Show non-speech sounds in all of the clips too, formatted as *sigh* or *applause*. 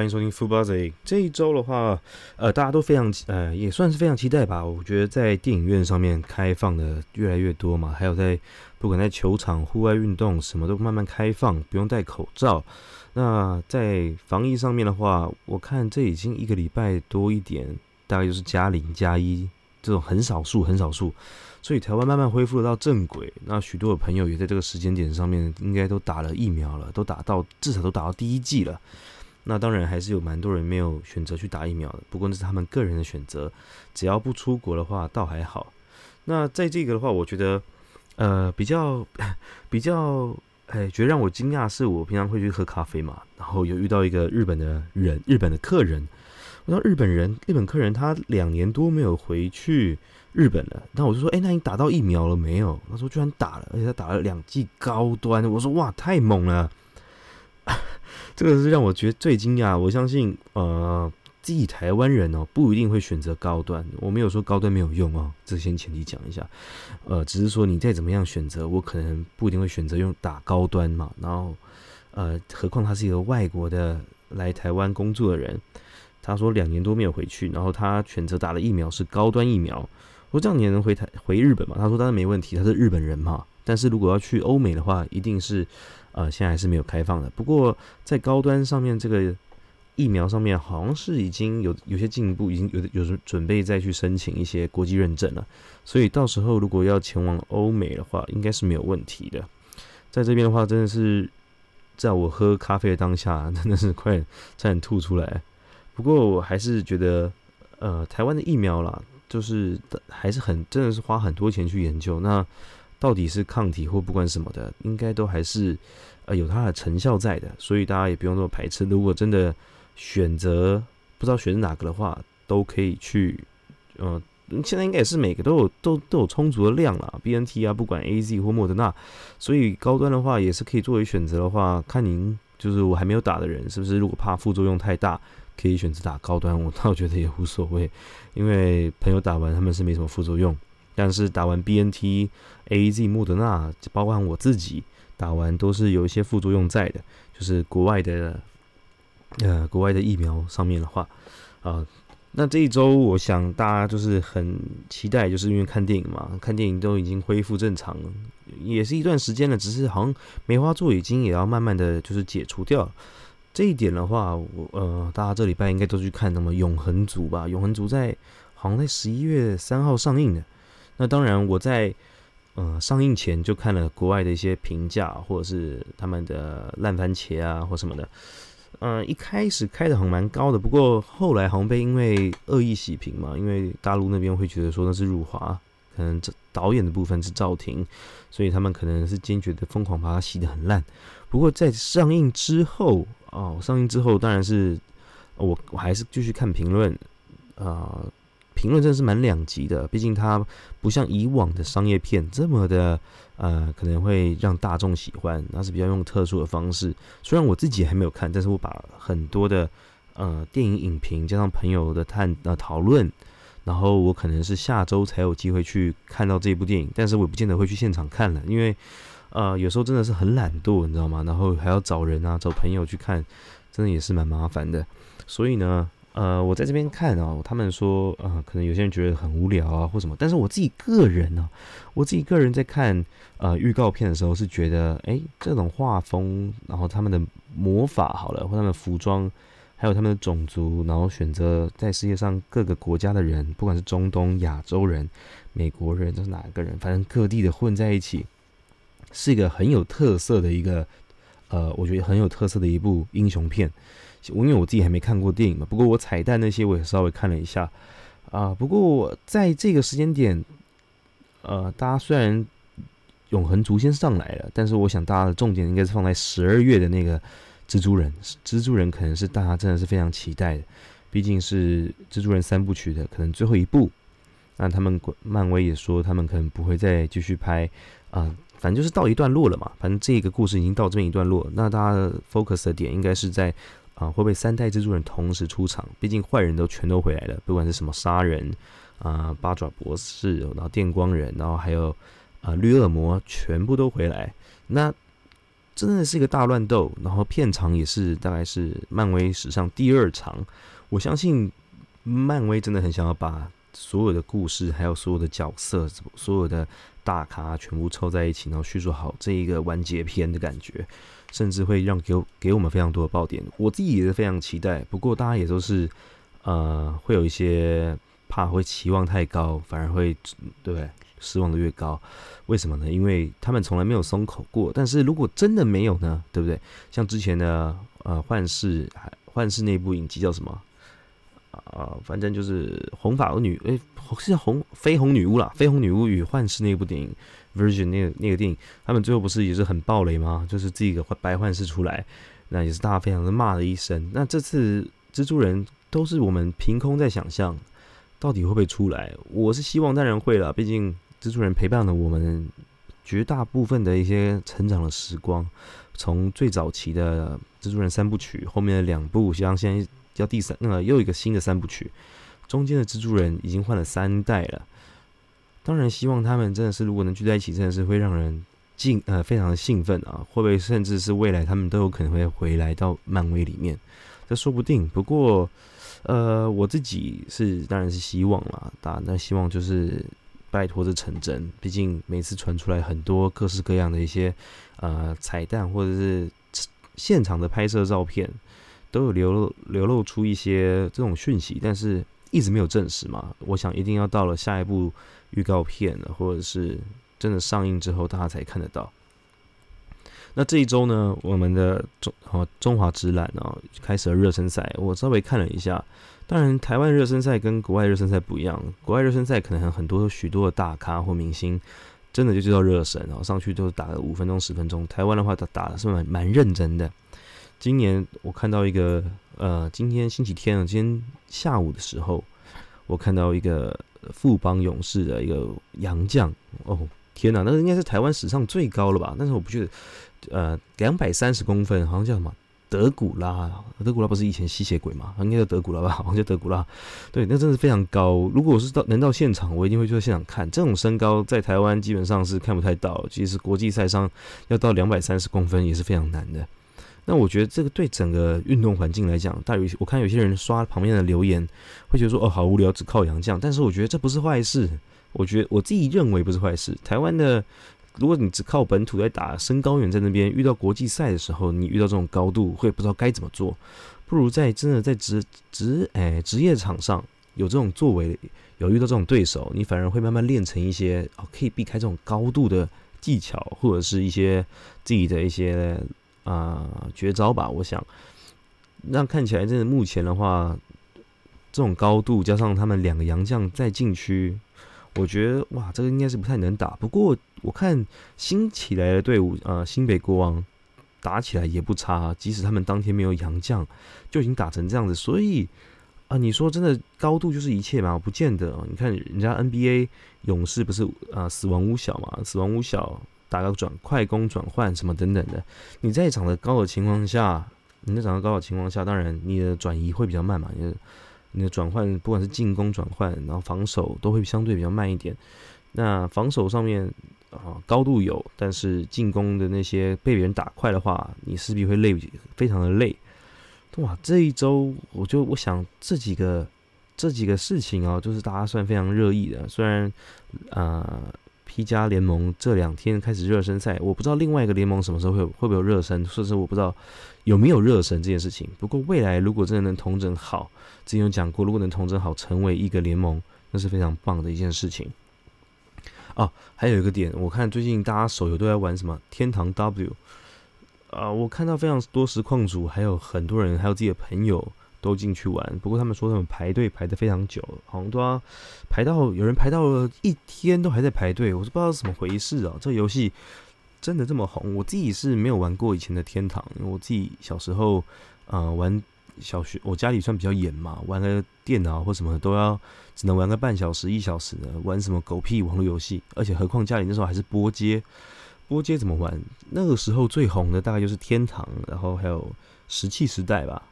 欢迎收听 Football Z。这一周的话，呃，大家都非常呃，也算是非常期待吧。我觉得在电影院上面开放的越来越多嘛，还有在不管在球场、户外运动，什么都慢慢开放，不用戴口罩。那在防疫上面的话，我看这已经一个礼拜多一点，大概就是加零加一这种很少数、很少数。所以台湾慢慢恢复到正轨。那许多的朋友也在这个时间点上面，应该都打了疫苗了，都打到至少都打到第一剂了。那当然还是有蛮多人没有选择去打疫苗的，不过那是他们个人的选择，只要不出国的话倒还好。那在这个的话，我觉得呃比较 *laughs* 比较哎，觉得让我惊讶是我平常会去喝咖啡嘛，然后有遇到一个日本的人，日本的客人，我说日本人日本客人他两年多没有回去日本了，那我就说哎，那你打到疫苗了没有？他说居然打了，而且他打了两剂高端，我说哇太猛了。这个是让我觉得最惊讶。我相信，呃，自己台湾人哦，不一定会选择高端。我没有说高端没有用哦，这先前提讲一下。呃，只是说你再怎么样选择，我可能不一定会选择用打高端嘛。然后，呃，何况他是一个外国的来台湾工作的人，他说两年多没有回去，然后他选择打的疫苗是高端疫苗。我说这样你也能回台回日本嘛？他说当然没问题，他是日本人嘛。但是如果要去欧美的话，一定是。呃，现在还是没有开放的。不过在高端上面，这个疫苗上面好像是已经有有些进步，已经有有准备再去申请一些国际认证了。所以到时候如果要前往欧美的话，应该是没有问题的。在这边的话，真的是在我喝咖啡的当下，*laughs* 真的是快差点吐出来。不过我还是觉得，呃，台湾的疫苗啦，就是还是很真的是花很多钱去研究那。到底是抗体或不管什么的，应该都还是呃有它的成效在的，所以大家也不用那么排斥。如果真的选择不知道选哪个的话，都可以去。嗯，现在应该也是每个都有都都有充足的量了，B N T 啊，不管 A Z 或莫德纳，所以高端的话也是可以作为选择的话，看您就是我还没有打的人，是不是如果怕副作用太大，可以选择打高端，我倒觉得也无所谓，因为朋友打完他们是没什么副作用。但是打完 B N T A Z 莫德纳，包括我自己打完都是有一些副作用在的，就是国外的呃国外的疫苗上面的话啊，那这一周我想大家就是很期待，就是因为看电影嘛，看电影都已经恢复正常了，也是一段时间了，只是好像梅花座已经也要慢慢的就是解除掉这一点的话，我呃大家这礼拜应该都去看那么永恒族吧，永恒族在好像在十一月三号上映的。那当然，我在呃上映前就看了国外的一些评价，或者是他们的烂番茄啊，或什么的。嗯，一开始开的好像蛮高的，不过后来好像被因为恶意洗屏嘛，因为大陆那边会觉得说那是辱华，可能这导演的部分是赵婷，所以他们可能是坚决的疯狂把它洗的很烂。不过在上映之后哦，上映之后当然是我我还是继续看评论啊。评论真的是蛮两极的，毕竟它不像以往的商业片这么的，呃，可能会让大众喜欢，那是比较用特殊的方式。虽然我自己还没有看，但是我把很多的呃电影影评加上朋友的探呃讨论，然后我可能是下周才有机会去看到这部电影，但是我不见得会去现场看了，因为呃有时候真的是很懒惰，你知道吗？然后还要找人啊，找朋友去看，真的也是蛮麻烦的，所以呢。呃，我在这边看哦，他们说，呃，可能有些人觉得很无聊啊，或什么。但是我自己个人呢，我自己个人在看呃预告片的时候，是觉得，哎，这种画风，然后他们的魔法好了，或他们服装，还有他们的种族，然后选择在世界上各个国家的人，不管是中东、亚洲人、美国人，这是哪个人，反正各地的混在一起，是一个很有特色的一个，呃，我觉得很有特色的一部英雄片。因为我自己还没看过电影嘛，不过我彩蛋那些我也稍微看了一下啊。不过在这个时间点，呃，大家虽然永恒族先上来了，但是我想大家的重点应该是放在十二月的那个蜘蛛人。蜘蛛人可能是大家真的是非常期待的，毕竟是蜘蛛人三部曲的可能最后一部。那他们漫威也说他们可能不会再继续拍啊，反正就是到一段落了嘛。反正这个故事已经到这边一段落，那大家 focus 的点应该是在。啊，会不会三代蜘蛛人同时出场？毕竟坏人都全都回来了，不管是什么杀人啊、八爪博士，然后电光人，然后还有啊绿恶魔，全部都回来。那真的是一个大乱斗，然后片长也是大概是漫威史上第二长。我相信漫威真的很想要把所有的故事，还有所有的角色，所有的大咖全部凑在一起，然后叙述好这一个完结篇的感觉，甚至会让给给我们非常多的爆点。我自己也是非常期待，不过大家也都是呃会有一些怕会期望太高，反而会对？失望的越高，为什么呢？因为他们从来没有松口过。但是如果真的没有呢？对不对？像之前的呃幻视，幻视那部影集叫什么？啊，反正就是红发女，诶，是红绯红女巫啦，绯红女巫与幻视那部电影，Virgin 那个那个电影，他们最后不是也是很暴雷吗？就是自己的白幻视出来，那也是大家非常的骂的一声。那这次蜘蛛人都是我们凭空在想象，到底会不会出来？我是希望当然会了，毕竟。蜘蛛人陪伴了我们绝大部分的一些成长的时光，从最早期的蜘蛛人三部曲，后面的两部，像现在叫第三，那个又一个新的三部曲，中间的蜘蛛人已经换了三代了。当然，希望他们真的是如果能聚在一起，真的是会让人兴呃非常的兴奋啊！会不会甚至是未来他们都有可能会回来到漫威里面？这说不定。不过，呃，我自己是当然是希望啦，大那希望就是。拜托这成真，毕竟每次传出来很多各式各样的一些呃彩蛋或者是现场的拍摄照片，都有流露流露出一些这种讯息，但是一直没有证实嘛。我想一定要到了下一部预告片，或者是真的上映之后，大家才看得到。那这一周呢，我们的中哦中华直览呢开始了热身赛，我稍微看了一下。当然，台湾热身赛跟国外热身赛不一样。国外热身赛可能很多许多的大咖或明星，真的就叫热身，然后上去就打了五分钟、十分钟。台湾的话，打打的是蛮蛮认真的。今年我看到一个，呃，今天星期天啊，今天下午的时候，我看到一个富邦勇士的一个洋将，哦，天哪，那个应该是台湾史上最高了吧？但是我不觉得，呃，两百三十公分，好像叫什么？德古拉，德古拉不是以前吸血鬼吗？应该叫德古拉吧，*laughs* 好像叫德古拉。对，那真的是非常高。如果我是到能到现场，我一定会去现场看。这种身高在台湾基本上是看不太到，其实国际赛上要到两百三十公分也是非常难的。那我觉得这个对整个运动环境来讲，大于我看有些人刷旁边的留言，会觉得说哦好无聊，只靠洋将。但是我觉得这不是坏事，我觉得我自己认为不是坏事。台湾的。如果你只靠本土在打，身高远在那边，遇到国际赛的时候，你遇到这种高度会不知道该怎么做，不如在真的在职职哎职业场上有这种作为，有遇到这种对手，你反而会慢慢练成一些哦可以避开这种高度的技巧，或者是一些自己的一些啊绝招吧。我想，那看起来真的目前的话，这种高度加上他们两个洋将在禁区。我觉得哇，这个应该是不太能打。不过我看新起来的队伍，呃，新北国王打起来也不差。即使他们当天没有洋将，就已经打成这样子。所以啊，你说真的高度就是一切吗？不见得。你看人家 NBA 勇士不是啊，死亡五小嘛，死亡五小打个转快攻转换什么等等的。你在长得高的情况下，你在长得高的情况下，当然你的转移会比较慢嘛。你的你的转换，不管是进攻转换，然后防守都会相对比较慢一点。那防守上面啊，高度有，但是进攻的那些被别人打快的话，你势必会累，非常的累。哇，这一周我就我想这几个这几个事情啊，就是大家算非常热议的。虽然啊。P 加联盟这两天开始热身赛，我不知道另外一个联盟什么时候会会不会有热身，甚至我不知道有没有热身这件事情。不过未来如果真的能同整好，之前有讲过，如果能同整好成为一个联盟，那是非常棒的一件事情。哦，还有一个点，我看最近大家手游都在玩什么天堂 W 啊，我看到非常多实况组，还有很多人，还有自己的朋友。都进去玩，不过他们说他们排队排的非常久，好像都要排到有人排到了一天都还在排队，我是不知道是怎么回事啊！这游戏真的这么红？我自己是没有玩过以前的天堂，我自己小时候呃玩小学，我家里算比较严嘛，玩个电脑或什么都要只能玩个半小时一小时的，玩什么狗屁网络游戏，而且何况家里那时候还是波街，波街怎么玩？那个时候最红的大概就是天堂，然后还有石器时代吧。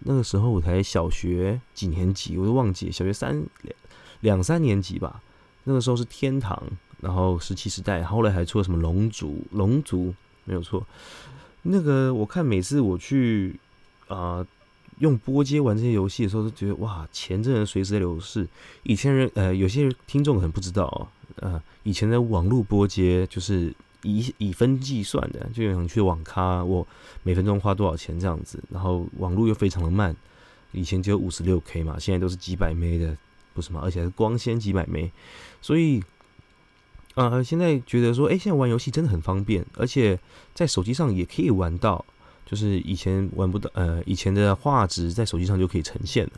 那个时候我才小学几年级，我都忘记，小学三两两三年级吧。那个时候是天堂，然后石器时代，后来还出了什么龙族、龙族，没有错。那个我看每次我去啊用波接玩这些游戏的时候，都觉得哇，钱真的随时在流逝。以前人呃，有些听众可能不知道哦，呃，以前的网络波接就是以以分计算的，就想去网咖，我每分钟花多少钱这样子，然后网络又非常的慢。以前只有五十六 K 嘛，现在都是几百 M 的，不是吗？而且是光纤几百 M，所以，呃，现在觉得说，哎，现在玩游戏真的很方便，而且在手机上也可以玩到，就是以前玩不到，呃，以前的画质在手机上就可以呈现了。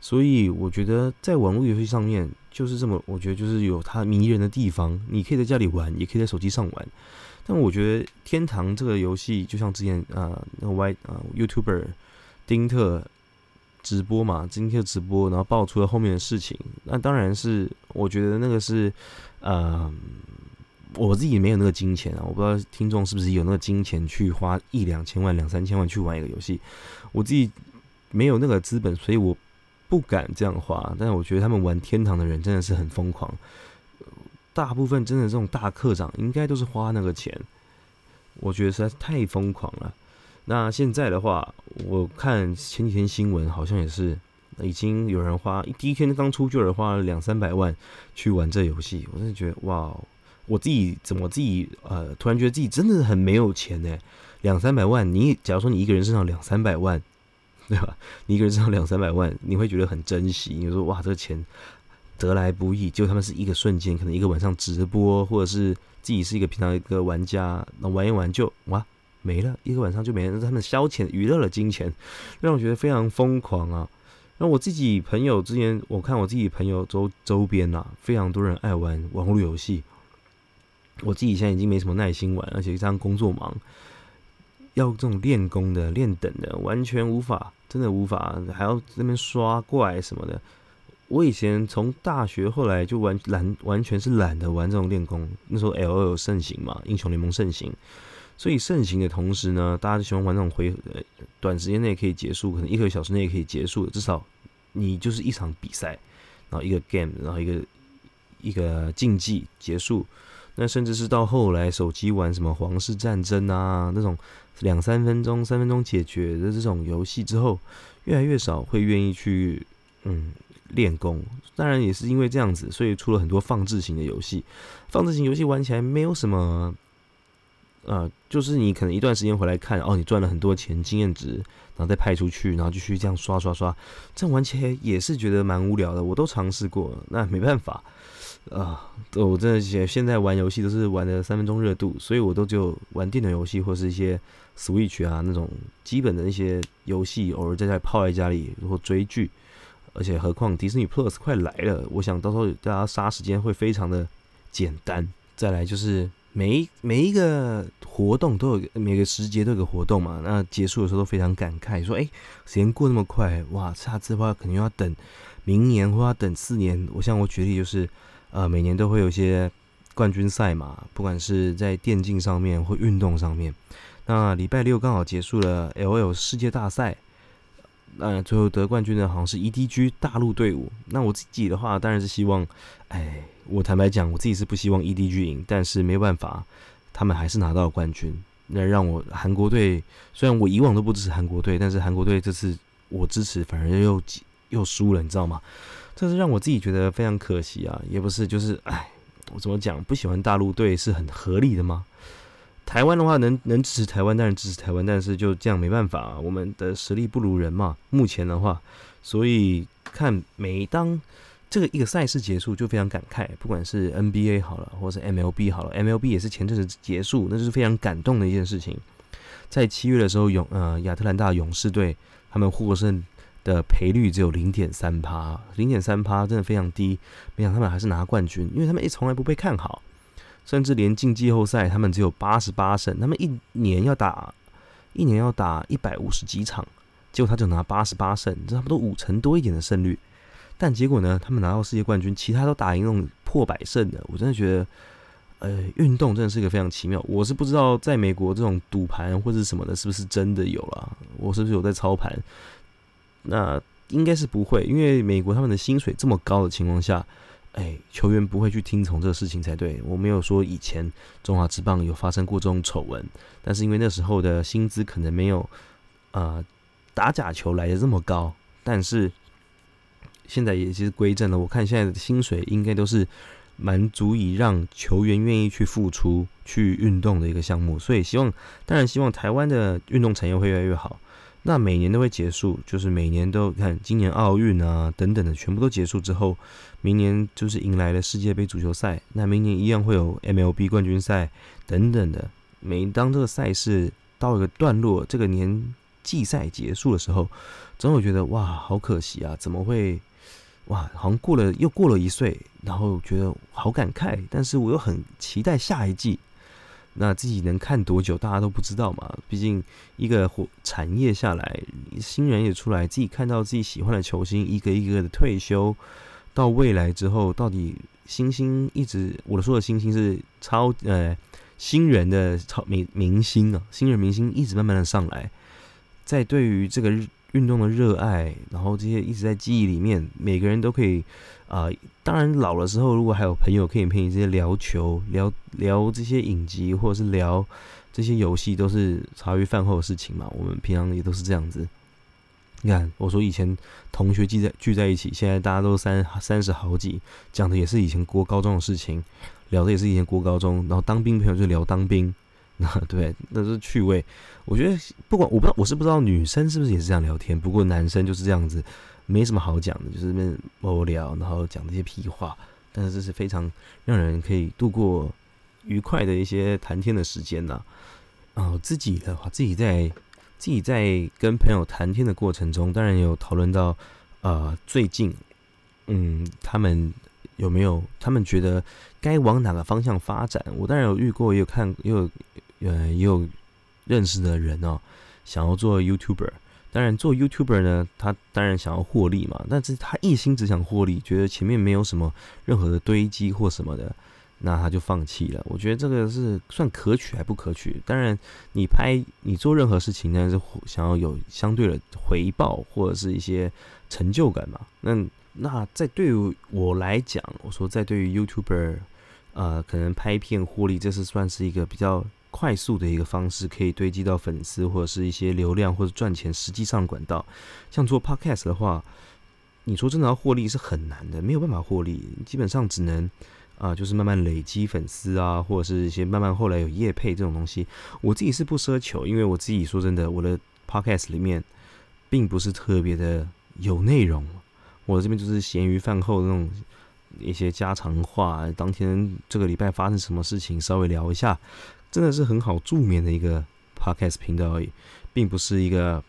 所以我觉得在网络游戏上面就是这么，我觉得就是有它迷人的地方，你可以在家里玩，也可以在手机上玩。但我觉得天堂这个游戏，就像之前啊，那个 Y 啊 YouTuber 丁特。直播嘛，今天直播，然后爆出了后面的事情。那当然是，我觉得那个是，呃，我自己没有那个金钱啊，我不知道听众是不是有那个金钱去花一两千万、两三千万去玩一个游戏。我自己没有那个资本，所以我不敢这样花。但是我觉得他们玩天堂的人真的是很疯狂，大部分真的这种大课长应该都是花那个钱。我觉得实在是太疯狂了。那现在的话，我看前几天新闻好像也是，已经有人花第一天刚出就有人花了两三百万去玩这游戏，我真的觉得哇，我自己怎么自己呃，突然觉得自己真的很没有钱呢？两三百万，你假如说你一个人身上两三百万，对吧？你一个人身上两三百万，你会觉得很珍惜，你说哇，这个钱得来不易，就他们是一个瞬间，可能一个晚上直播，或者是自己是一个平常一个玩家，那玩一玩就哇。没了一个晚上就没了，他们消遣娱乐的金钱，让我觉得非常疯狂啊！那我自己朋友之前，我看我自己朋友周周边呐，非常多人爱玩网络游戏。我自己现在已经没什么耐心玩，而且这样工作忙，要这种练功的、练等的，完全无法，真的无法，还要那边刷怪什么的。我以前从大学后来就完懒，完全是懒得玩这种练功。那时候 L O 盛行嘛，英雄联盟盛行。所以盛行的同时呢，大家就喜欢玩那种回合，短时间内可以结束，可能一个小时内可以结束，至少你就是一场比赛，然后一个 game，然后一个一个竞技结束。那甚至是到后来手机玩什么皇室战争啊那种两三分钟、三分钟解决的这种游戏之后，越来越少会愿意去嗯练功。当然也是因为这样子，所以出了很多放置型的游戏。放置型游戏玩起来没有什么。呃，就是你可能一段时间回来看，哦，你赚了很多钱，经验值，然后再派出去，然后继续这样刷刷刷，这样玩起来也是觉得蛮无聊的。我都尝试过，那没办法，啊，我真的现现在玩游戏都是玩的三分钟热度，所以我都就玩电脑游戏或是一些 Switch 啊那种基本的那些游戏，偶尔在家泡在家里，然后追剧。而且何况迪士尼 Plus 快来了，我想到时候大家杀时间会非常的简单。再来就是。每一每一个活动都有每个时节都有个活动嘛，那结束的时候都非常感慨，说：“哎，时间过那么快，哇！下次的话肯定要等明年或要等四年。”我像我举例就是，呃，每年都会有一些冠军赛嘛，不管是在电竞上面或运动上面。那礼拜六刚好结束了 L L 世界大赛，那最后得冠军的好像是 E D G 大陆队伍。那我自己的话，当然是希望，哎。我坦白讲，我自己是不希望 EDG 赢，但是没办法，他们还是拿到了冠军。那让我韩国队，虽然我以往都不支持韩国队，但是韩国队这次我支持，反而又又输了，你知道吗？这是让我自己觉得非常可惜啊！也不是，就是哎，我怎么讲？不喜欢大陆队是很合理的吗？台湾的话，能能支持台湾，当然支持台湾，但是就这样没办法，我们的实力不如人嘛。目前的话，所以看每当。这个一个赛事结束就非常感慨，不管是 NBA 好了，或者是 MLB 好了，MLB 也是前阵子结束，那就是非常感动的一件事情。在七月的时候，勇呃亚特兰大勇士队他们获胜的赔率只有零点三趴，零点三趴真的非常低，没想到他们还是拿冠军，因为他们一从来不被看好，甚至连进季后赛他们只有八十八胜，他们一年要打一年要打一百五十几场，结果他就拿八十八胜，这差不多五成多一点的胜率。但结果呢？他们拿到世界冠军，其他都打赢那种破百胜的。我真的觉得，呃，运动真的是一个非常奇妙。我是不知道在美国这种赌盘或者什么的，是不是真的有了？我是不是有在操盘？那应该是不会，因为美国他们的薪水这么高的情况下，哎，球员不会去听从这个事情才对。我没有说以前中华职棒有发生过这种丑闻，但是因为那时候的薪资可能没有呃打假球来的这么高，但是现在也其实归正了。我看现在的薪水应该都是蛮足以让球员愿意去付出、去运动的一个项目，所以希望当然希望台湾的运动产业会越来越好。那每年都会结束，就是每年都看今年奥运啊等等的全部都结束之后，明年就是迎来了世界杯足球赛。那明年一样会有 MLB 冠军赛等等的。每当这个赛事到一个段落，这个年季赛结束的时候，总会觉得哇，好可惜啊！怎么会哇？好像过了又过了一岁，然后觉得好感慨，但是我又很期待下一季。那自己能看多久，大家都不知道嘛。毕竟一个火产业下来，新人也出来，自己看到自己喜欢的球星一个一个的退休，到未来之后，到底星星一直，我说的星星是超呃新人的超明明星啊，新人明星一直慢慢的上来，在对于这个日运动的热爱，然后这些一直在记忆里面，每个人都可以。啊，当然老了之后，如果还有朋友可以陪你这些聊球、聊聊这些影集，或者是聊这些游戏，都是茶余饭后的事情嘛。我们平常也都是这样子。你看，我说以前同学聚在聚在一起，现在大家都三三十好几，讲的也是以前国高中的事情，聊的也是以前国高中，然后当兵朋友就聊当兵，*laughs* 对，那是趣味。我觉得不管我不知道我是不知道女生是不是也是这样聊天，不过男生就是这样子。没什么好讲的，就是那边无聊，然后讲这些屁话。但是这是非常让人可以度过愉快的一些谈天的时间呐。啊，自己的话，自己在自己在跟朋友谈天的过程中，当然有讨论到，呃，最近，嗯，他们有没有，他们觉得该往哪个方向发展？我当然有遇过，也有看，也有，呃，也有认识的人哦，想要做 YouTuber。当然，做 YouTuber 呢，他当然想要获利嘛，但是他一心只想获利，觉得前面没有什么任何的堆积或什么的，那他就放弃了。我觉得这个是算可取还不可取。当然，你拍你做任何事情呢，是想要有相对的回报或者是一些成就感嘛。那那在对于我来讲，我说在对于 YouTuber，呃，可能拍片获利，这是算是一个比较。快速的一个方式，可以堆积到粉丝或者是一些流量或者赚钱实际上管道。像做 podcast 的话，你说真的要获利是很难的，没有办法获利，基本上只能啊，就是慢慢累积粉丝啊，或者是一些慢慢后来有业配这种东西。我自己是不奢求，因为我自己说真的，我的 podcast 里面并不是特别的有内容，我这边就是闲鱼饭后那种一些家常话，当天这个礼拜发生什么事情，稍微聊一下。真的是很好助眠的一个 podcast 频道而已，并不是一个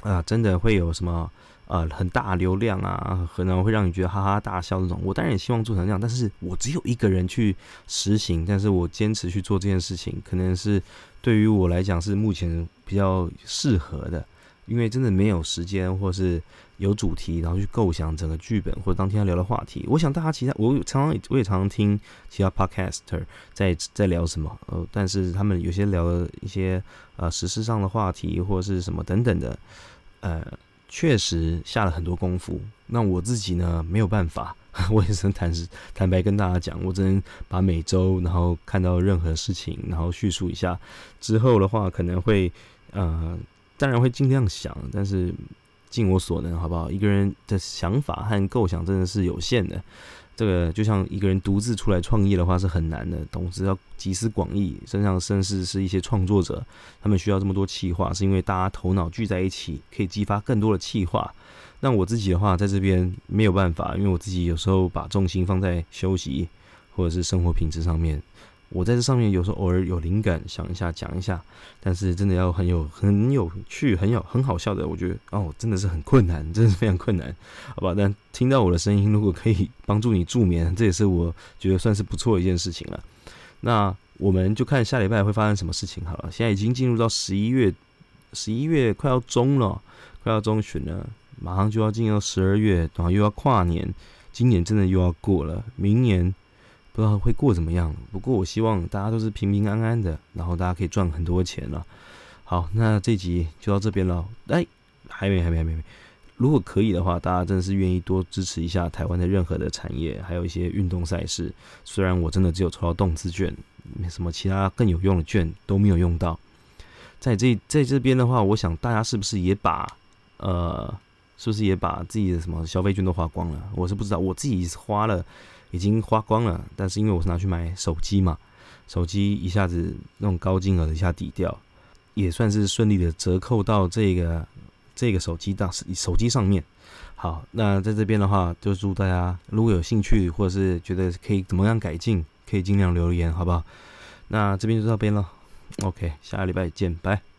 啊，真的会有什么呃很大流量啊，可能会让你觉得哈哈大笑这种。我当然也希望做成这样，但是我只有一个人去实行，但是我坚持去做这件事情，可能是对于我来讲是目前比较适合的。因为真的没有时间，或是有主题，然后去构想整个剧本或者当天要聊的话题。我想大家其他，我常常我也常常听其他 podcaster 在在聊什么，呃，但是他们有些聊的一些呃时事上的话题或者是什么等等的，呃，确实下了很多功夫。那我自己呢没有办法，*laughs* 我也是坦实坦白跟大家讲，我只能把每周然后看到任何事情，然后叙述一下。之后的话可能会呃。当然会尽量想，但是尽我所能，好不好？一个人的想法和构想真的是有限的。这个就像一个人独自出来创业的话是很难的，同时要集思广益，身上甚至是一些创作者，他们需要这么多气话，是因为大家头脑聚在一起，可以激发更多的气话。那我自己的话，在这边没有办法，因为我自己有时候把重心放在休息或者是生活品质上面。我在这上面有时候偶尔有灵感，想一下讲一下，但是真的要很有很有趣、很有很好笑的，我觉得哦，真的是很困难，真的是非常困难，好吧？但听到我的声音，如果可以帮助你助眠，这也是我觉得算是不错一件事情了。那我们就看下礼拜会发生什么事情好了。现在已经进入到十一月，十一月快要中了，快要中旬了，马上就要进入十二月，然后又要跨年，今年真的又要过了，明年。不知道会过怎么样，不过我希望大家都是平平安安的，然后大家可以赚很多钱了。好，那这集就到这边了。哎，还没，还没，还没，没。如果可以的话，大家真的是愿意多支持一下台湾的任何的产业，还有一些运动赛事。虽然我真的只有抽到动资券，没什么其他更有用的券都没有用到。在这在这边的话，我想大家是不是也把呃，是不是也把自己的什么消费券都花光了？我是不知道，我自己花了，已经花光了。但是因为我是拿去买手机嘛，手机一下子那种高金额的一下抵掉，也算是顺利的折扣到这个。这个手机到手机上面，好，那在这边的话，就祝大家如果有兴趣或者是觉得可以怎么样改进，可以尽量留言，好不好？那这边就到这边了，OK，下个礼拜见，拜。